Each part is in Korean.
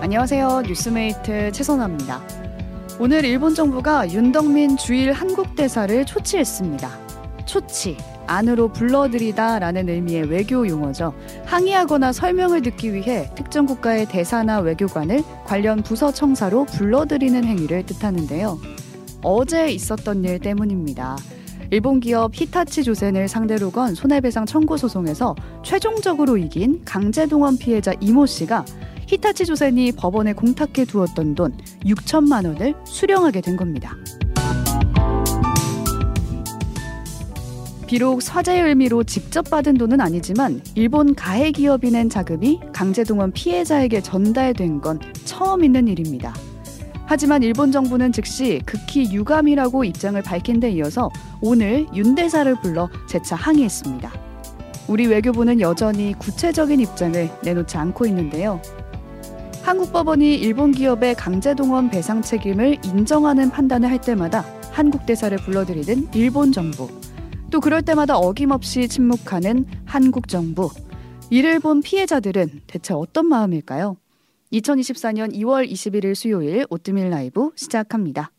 안녕하세요. 뉴스메이트 최선아입니다. 오늘 일본 정부가 윤덕민 주일 한국 대사를 초치했습니다. 초치, 안으로 불러들이다라는 의미의 외교 용어죠. 항의하거나 설명을 듣기 위해 특정 국가의 대사나 외교관을 관련 부서 청사로 불러들이는 행위를 뜻하는데요. 어제 있었던 일 때문입니다. 일본 기업 히타치 조센을 상대로 건 손해배상 청구 소송에서 최종적으로 이긴 강제동원 피해자 이모 씨가 히타치 조센이 법원에 공탁해 두었던 돈 6천만 원을 수령하게 된 겁니다. 비록 사죄의 의미로 직접 받은 돈은 아니지만 일본 가해 기업이 낸 자금이 강제동원 피해자에게 전달된 건 처음 있는 일입니다. 하지만 일본 정부는 즉시 극히 유감이라고 입장을 밝힌 데 이어서 오늘 윤 대사를 불러 재차 항의했습니다. 우리 외교부는 여전히 구체적인 입장을 내놓지 않고 있는데요. 한국 법원이 일본 기업의 강제 동원 배상 책임을 인정하는 판단을 할 때마다 한국 대사를 불러들이는 일본 정부. 또 그럴 때마다 어김없이 침묵하는 한국 정부. 이를 본 피해자들은 대체 어떤 마음일까요? 2024년 2월 21일 수요일 오뜨밀 라이브 시작합니다.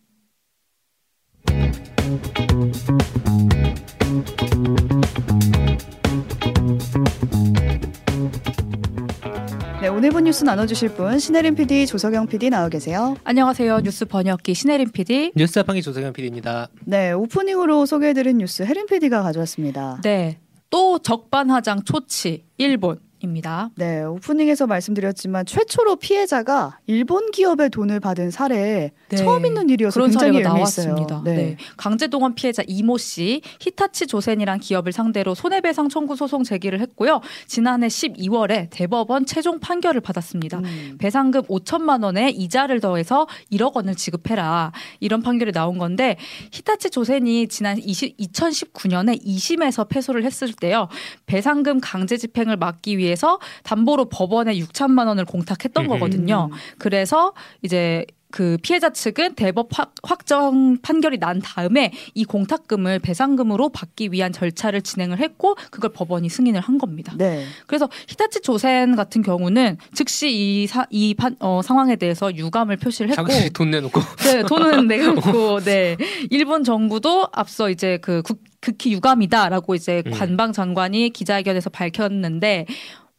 네, 오늘 본 뉴스 나눠주실 분 신혜림 PD, 조석영 PD 나와 계세요. 안녕하세요. 뉴스 번역기 신혜림 PD. 뉴스 자판기 조석영 PD입니다. 네, 오프닝으로 소개해드린 뉴스 혜림 PD가 가져왔습니다. 네, 또 적반하장 초치 일본. 입니다. 네, 오프닝에서 말씀드렸지만 최초로 피해자가 일본 기업의 돈을 받은 사례 네. 처음 있는 일이어서 그런 굉장히 사례가 나왔습니다. 네. 네. 강제동원 피해자 이모 씨 히타치 조센이란 기업을 상대로 손해배상 청구 소송 제기를 했고요. 지난해 12월에 대법원 최종 판결을 받았습니다. 음. 배상금 5천만 원에 이자를 더해서 1억 원을 지급해라 이런 판결이 나온 건데 히타치 조센이 지난 20, 2019년에 2심에서 패소를 했을 때요 배상금 강제 집행을 막기 위해 위해서 담보로 법원에 6천만 원을 공탁했던 거거든요. 그래서 이제 그 피해자 측은 대법 확 정 판결이 난 다음에 이 공탁금을 배상금으로 받기 위한 절차를 진행을 했고 그걸 법원이 승인을 한 겁니다. 네. 그래서 히타치 조센 같은 경우는 즉시 이, 사, 이 판, 어, 상황에 대해서 유감을 표시를 했고 돈 내놓고 네 돈은 내놓고 네 일본 정부도 앞서 이제 그 국, 극히 유감이다라고 이제 음. 관방 장관이 기자회견에서 밝혔는데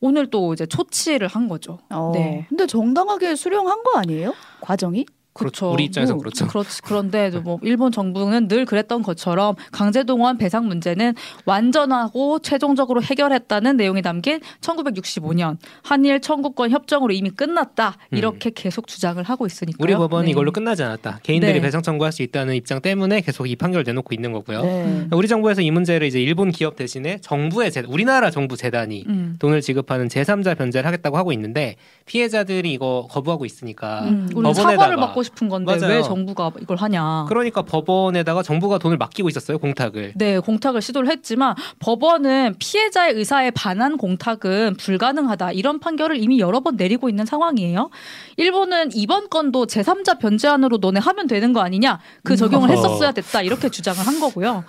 오늘 또 이제 초치를 한 거죠. 어. 네. 근데 정당하게 수령한 거 아니에요? 과정이? 그렇죠. 우리 입장에서 그렇죠. 그렇지. 그런데 뭐 일본 정부는 늘 그랬던 것처럼 강제 동원 배상 문제는 완전하고 최종적으로 해결했다는 내용이 담긴 1965년 한일 청구권 협정으로 이미 끝났다 이렇게 음. 계속 주장을 하고 있으니까 우리 법원이 네. 이걸로 끝나지 않았다. 개인들이 네. 배상 청구할 수 있다는 입장 때문에 계속 이 판결을 내놓고 있는 거고요. 네. 우리 정부에서 이 문제를 이제 일본 기업 대신에 정부의 재, 우리나라 정부 재단이 음. 돈을 지급하는 제3자 변제를 하겠다고 하고 있는데 피해자들이 이거 거부하고 있으니까 음. 법원에다가 받고 하고 싶은 건데 맞아요. 왜 정부가 이걸 하냐. 그러니까 법원에다가 정부가 돈을 맡기고 있었어요 공탁을. 네, 공탁을 시도를 했지만 법원은 피해자의 의사에 반한 공탁은 불가능하다 이런 판결을 이미 여러 번 내리고 있는 상황이에요. 일본은 이번 건도 제3자 변제안으로 너네 하면 되는 거 아니냐 그 적용을 했었어야 됐다 이렇게 주장을 한 거고요.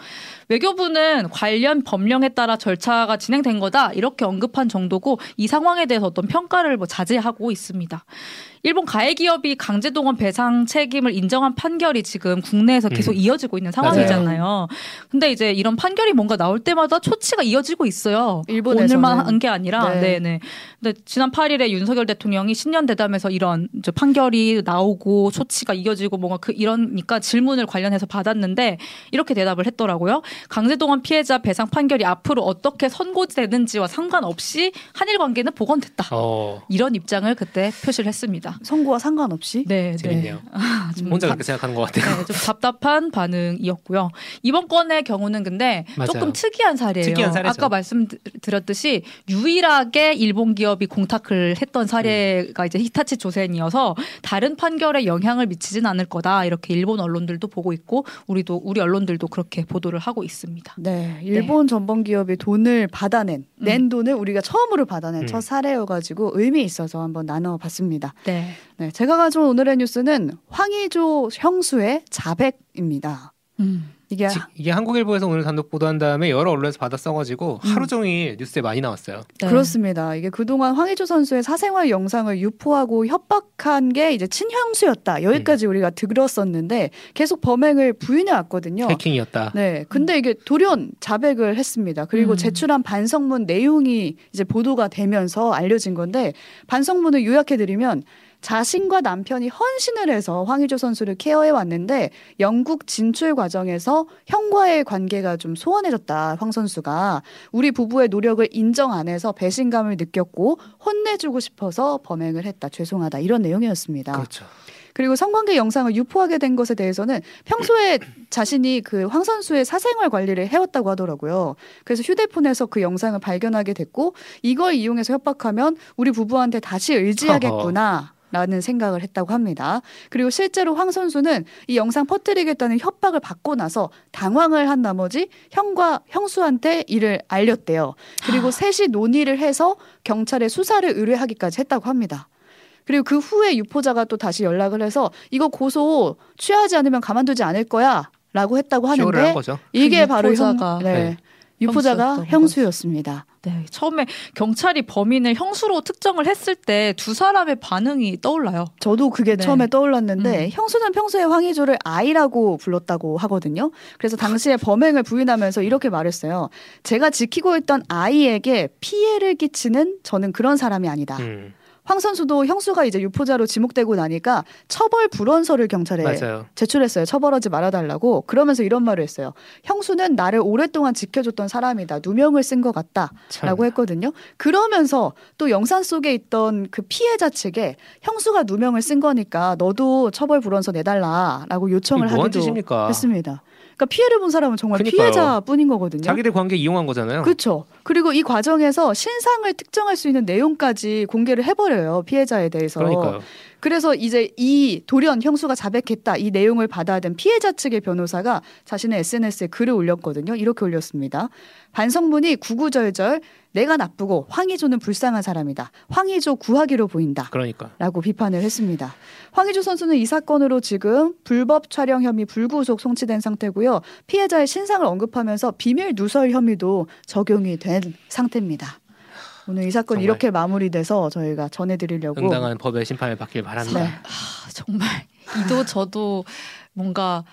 외교부는 관련 법령에 따라 절차가 진행된 거다 이렇게 언급한 정도고 이 상황에 대해서 어떤 평가를 뭐 자제하고 있습니다. 일본 가해 기업이 강제 동원 배상 책임을 인정한 판결이 지금 국내에서 계속 음. 이어지고 있는 상황이잖아요. 맞아요. 근데 이제 이런 판결이 뭔가 나올 때마다 초치가 이어지고 있어요. 일본에서는. 오늘만 한 게 아니라 네. 네 근데 지난 8일에 윤석열 대통령이 신년 대담에서 이런 판결이 나오고 초치가 이어지고 뭔가 그 이러니까 질문을 관련해서 받았는데 이렇게 대답을 했더라고요. 강제 동원 피해자 배상 판결이 앞으로 어떻게 선고되는지와 상관없이 한일 관계는 복원됐다. 어. 이런 입장을 그때 표시를 했습니다. 선고와 상관없이. 네, 네. 재밌네요. 네. 혼자 그렇게 생각하는 것 같아요. 네, 좀 답답한 반응이었고요. 이번 건의 경우는 근데 맞아요. 조금 특이한 사례예요. 특이한 사례죠. 아까 말씀드렸듯이 유일하게 일본 기업이 공탁을 했던 사례가 음. 이제 히타치 조센이어서 다른 판결에 영향을 미치진 않을 거다 이렇게 일본 언론들도 보고 있고 우리도 우리 언론들도 그렇게 보도를 하고 있습니다. 네, 일본 네. 전범 기업이 돈을 받아낸 음. 낸 돈을 우리가 처음으로 받아낸 음. 첫 사례여가지고 의미 있어서 한번 나눠봤습니다. 네. 네. 제가 가져온 오늘의 뉴스는 황희조 형수의 자백입니다. 음. 이게 지, 이게 한국일보에서 오늘 단독 보도한 다음에 여러 언론에서 받아 써가지고 음. 하루 종일 뉴스에 많이 나왔어요. 네. 그렇습니다. 이게 그동안 황희조 선수의 사생활 영상을 유포하고 협박한 게 이제 친형수였다. 여기까지 음. 우리가 들었었는데 계속 범행을 부인해 왔거든요. 해킹이었다. 네. 근데 이게 돌연 자백을 했습니다. 그리고 음. 제출한 반성문 내용이 이제 보도가 되면서 알려진 건데 반성문을 요약해 드리면 자신과 남편이 헌신을 해서 황희조 선수를 케어해 왔는데 영국 진출 과정에서 형과의 관계가 좀 소원해졌다. 황 선수가 우리 부부의 노력을 인정 안 해서 배신감을 느꼈고 혼내주고 싶어서 범행을 했다. 죄송하다. 이런 내용이었습니다. 그렇죠. 그리고 성관계 영상을 유포하게 된 것에 대해서는 평소에 자신이 그 황 선수의 사생활 관리를 해왔다고 하더라고요. 그래서 휴대폰에서 그 영상을 발견하게 됐고 이걸 이용해서 협박하면 우리 부부한테 다시 의지하겠구나. 라는 생각을 했다고 합니다. 그리고 실제로 황 선수는 이 영상 퍼뜨리겠다는 협박을 받고 나서 당황을 한 나머지 형과 형수한테 이를 알렸대요. 그리고 셋이 논의를 해서 경찰에 수사를 의뢰하기까지 했다고 합니다. 그리고 그 후에 유포자가 또 다시 연락을 해서 이거 고소 취하지 않으면 가만두지 않을 거야. 라고 했다고 하는데 이게 그 바로 형, 네. 네. 유포자가 형수였습니다. 네, 처음에 경찰이 범인을 형수로 특정을 했을 때 두 사람의 반응이 떠올라요. 저도 그게 네. 처음에 떠올랐는데 음. 형수는 평소에 황희조를 아이라고 불렀다고 하거든요. 그래서 당시에 범행을 부인하면서 이렇게 말했어요. 제가 지키고 있던 아이에게 피해를 끼치는 저는 그런 사람이 아니다. 음. 황 선수도 형수가 이제 유포자로 지목되고 나니까 처벌 불원서를 경찰에 맞아요. 제출했어요. 처벌하지 말아달라고. 그러면서 이런 말을 했어요. 형수는 나를 오랫동안 지켜줬던 사람이다. 누명을 쓴 것 같다라고 참. 했거든요. 그러면서 또 영상 속에 있던 그 피해자 측에 형수가 누명을 쓴 거니까 너도 처벌 불원서 내달라라고 요청을 하기도 짓입니까? 했습니다. 그러니까 피해를 본 사람은 정말 그러니까요. 피해자뿐인 거거든요. 자기들 관계 이용한 거잖아요. 그렇죠. 그리고 이 과정에서 신상을 특정할 수 있는 내용까지 공개를 해버려요 피해자에 대해서. 그러니까요. 그래서 이제 이 돌연 형수가 자백했다 이 내용을 받아야 된 피해자 측의 변호사가 자신의 SNS에 글을 올렸거든요. 이렇게 올렸습니다. 반성문이 구구절절 내가 나쁘고 황희조는 불쌍한 사람이다. 황희조 구하기로 보인다. 그러니까. 라고 비판을 했습니다. 황희조 선수는 이 사건으로 지금 불법 촬영 혐의 불구속 송치된 상태고요. 피해자의 신상을 언급하면서 비밀 누설 혐의도 적용이 된 상태입니다. 오늘 이 사건 이렇게 마무리돼서 저희가 전해드리려고 응당한 법의 심판을 받길 바란다. 네. 아, 정말 이도 저도 뭔가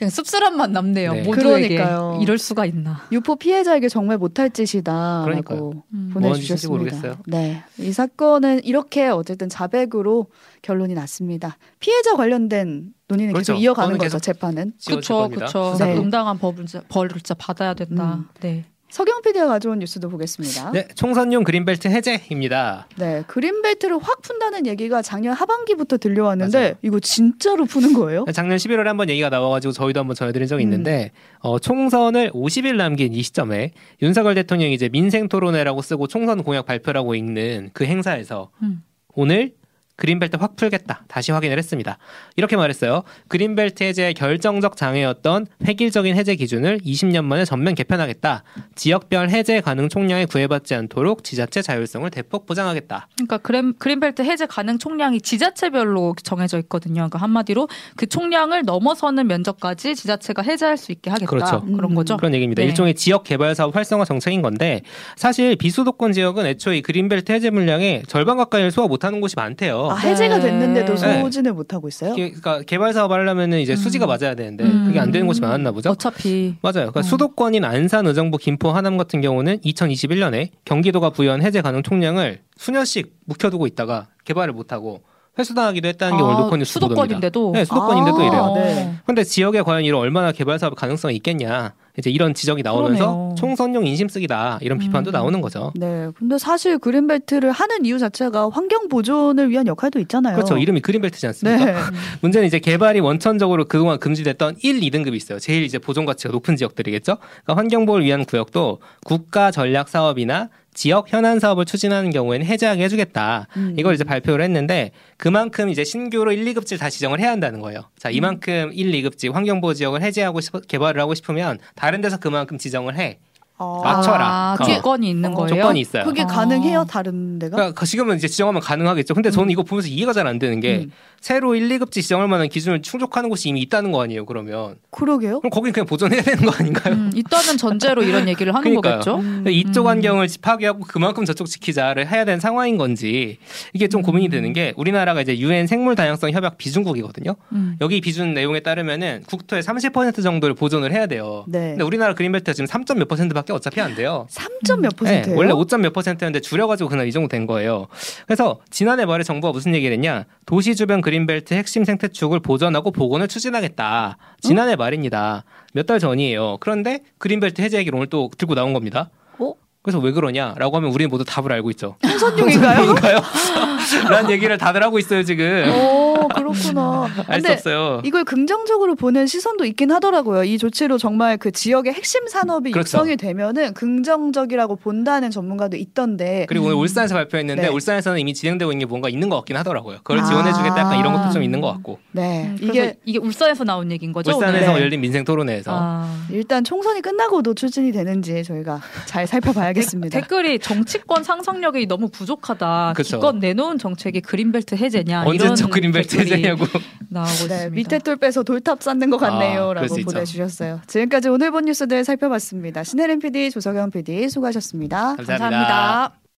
그냥 씁쓸한맛 남네요. 네. 그러니까요. 이럴 수가 있나. 유포 피해자에게 정말 못할 짓이다라고 음. 보내주셨습니다. 네, 이 사건은 이렇게 어쨌든 자백으로 결론이 났습니다. 피해자 관련된 논의는 그렇죠. 계속 이어가는 거죠. 재판은. 그렇죠, 그렇죠. 네. 응당한 법을 벌을 진짜 받아야 된다. 음. 네. 서경 PD가 가져온 뉴스도 보겠습니다. 네, 총선용 그린벨트 해제입니다. 네, 그린벨트를 확 푼다는 얘기가 작년 하반기부터 들려왔는데 맞아요. 이거 진짜로 푸는 거예요? 네, 작년 11월에 한번 얘기가 나와가지고 저희도 한번 전해드린 적이 음. 있는데 어, 총선을 50일 남긴 이 시점에 윤석열 대통령이 이제 민생 토론회라고 쓰고 총선 공약 발표라고 읽는 그 행사에서 음. 오늘 그린벨트 확 풀겠다. 다시 확인을 했습니다. 이렇게 말했어요. 그린벨트 해제의 결정적 장애였던 획일적인 해제 기준을 20년 만에 전면 개편하겠다. 지역별 해제 가능 총량에 구애받지 않도록 지자체 자율성을 대폭 보장하겠다. 그러니까 그린, 그린벨트 해제 가능 총량이 지자체별로 정해져 있거든요. 그러니까 한마디로 그 총량을 넘어서는 면적까지 지자체가 해제할 수 있게 하겠다. 그렇죠. 그런 거죠. 그런 얘기입니다. 네. 일종의 지역 개발 사업 활성화 정책인 건데 사실 비수도권 지역은 애초에 그린벨트 해제 물량의 절반 가까이를 소화 못하는 곳이 많대요. 아, 해제가 네. 됐는데도 네. 소진을 못 하고 있어요. 그러니까 개발 사업 하려면은 이제 음. 수지가 맞아야 되는데 음. 그게 안 되는 곳이 많았나 보죠. 어차피 맞아요. 그러니까 음. 수도권인 안산, 의정부, 김포, 하남 같은 경우는 2021년에 경기도가 부여한 해제 가능 총량을 수년씩 묵혀두고 있다가 개발을 못 하고 회수당하기도 했다는 게 아, 오늘 노컷뉴스 수도권인데도 네, 수도권인데도 아, 이래요. 네. 근데 지역에 과연 이런 얼마나 개발 사업 가능성이 있겠냐. 이제 이런 지적이 나오면서 그러네요. 총선용 인심 쓰기다 이런 비판도 음. 나오는 거죠. 네. 근데 사실 그린벨트를 하는 이유 자체가 환경 보존을 위한 역할도 있잖아요. 그렇죠. 이름이 그린벨트지 않습니까? 네. 문제는 이제 개발이 원천적으로 그동안 금지됐던 1, 2등급이 있어요. 제일 이제 보존 가치가 높은 지역들이겠죠. 그러니까 환경 보호를 위한 구역도 국가 전략 사업이나 지역 현안 사업을 추진하는 경우에는 해제하게 해주겠다. 음. 이걸 이제 발표를 했는데 그만큼 이제 신규로 1, 2급지를 다 지정을 해야 한다는 거예요. 자, 음. 이만큼 음. 1, 2급지 환경보호 지역을 해제하고 싶, 개발을 하고 싶으면 다른 데서 그만큼 지정을 해. 아. 맞춰라. 아, 조건이 어. 있는 거예요. 조건이 있어요. 그게 가능해요, 다른 데가? 그러니까 지금은 이제 지정하면 가능하겠죠. 근데 저는 음. 이거 보면서 이해가 잘 안 되는 게 음. 새로 1, 2급지 지정할 만한 기준을 충족하는 곳이 이미 있다는 거 아니에요, 그러면. 그러게요. 그럼 거긴 그냥 보존해야 되는 거 아닌가요? 음, 있다는 전제로 이런 얘기를 하는 거겠죠. 음. 이쪽 환경을 파괴하고 그만큼 저쪽 지키자를 해야 되는 상황인 건지 이게 좀 고민이 음. 되는 게 우리나라가 이제 유엔 생물 다양성 협약 비준국이거든요. 음. 여기 비준 내용에 따르면은 국토의 30% 정도를 보존을 해야 돼요. 네. 근데 우리나라 그린벨트가 지금 3. 몇 퍼센트밖에 어차피 안 돼요. 3. 몇 퍼센트예요? 네, 원래 5. 몇 퍼센트였는데 줄여가지고 그날 이 정도 된 거예요. 그래서 지난해 말에 정부가 무슨 얘기를 했냐? 도시 주변 그 린벨트 핵심 생태축을 보전하고 복원을 추진하겠다. 지난해 어? 말입니다. 몇 달 전이에요. 그런데 그린벨트 해제 얘기를 오늘 또 들고 나온 겁니다. 어? 그래서 왜 그러냐라고 하면 우리는 모두 답을 알고 있죠. 홍선용인가요? 라는 얘기를 다들 하고 있어요 지금. 오 그렇구나. 알 수 없어요. 이걸 긍정적으로 보는 시선도 있긴 하더라고요. 이 조치로 정말 그 지역의 핵심 산업이 그렇죠. 육성이 되면은 긍정적이라고 본다는 전문가도 있던데. 그리고 오늘 음. 울산에서 발표했는데 네. 울산에서는 이미 진행되고 있는 게 뭔가 있는 것 같긴 하더라고요. 그걸 아. 지원해주겠다 약간 이런 것도 좀 있는 것 같고. 네. 음, 이게 이게 울산에서 나온 얘기인 거죠? 울산에서 네. 열린 민생 토론회에서. 아. 일단 총선이 끝나고도 추진이 되는지 저희가 잘 살펴봐야겠습니다. 댓글이 정치권 상상력이 너무 부족하다. 그쵸. 기껏 내놓은 정책이 그린벨트 해제냐 언제적 그린벨트 해제냐고 나오고 네, 있습니다. 밑에 돌 빼서 돌탑 쌓는 것 아, 같네요라고 아, 보내주셨어요. 지금까지 오늘 본 뉴스들 살펴봤습니다. 신혜림 PD, 조석영 PD 수고하셨습니다 감사합니다. 감사합니다.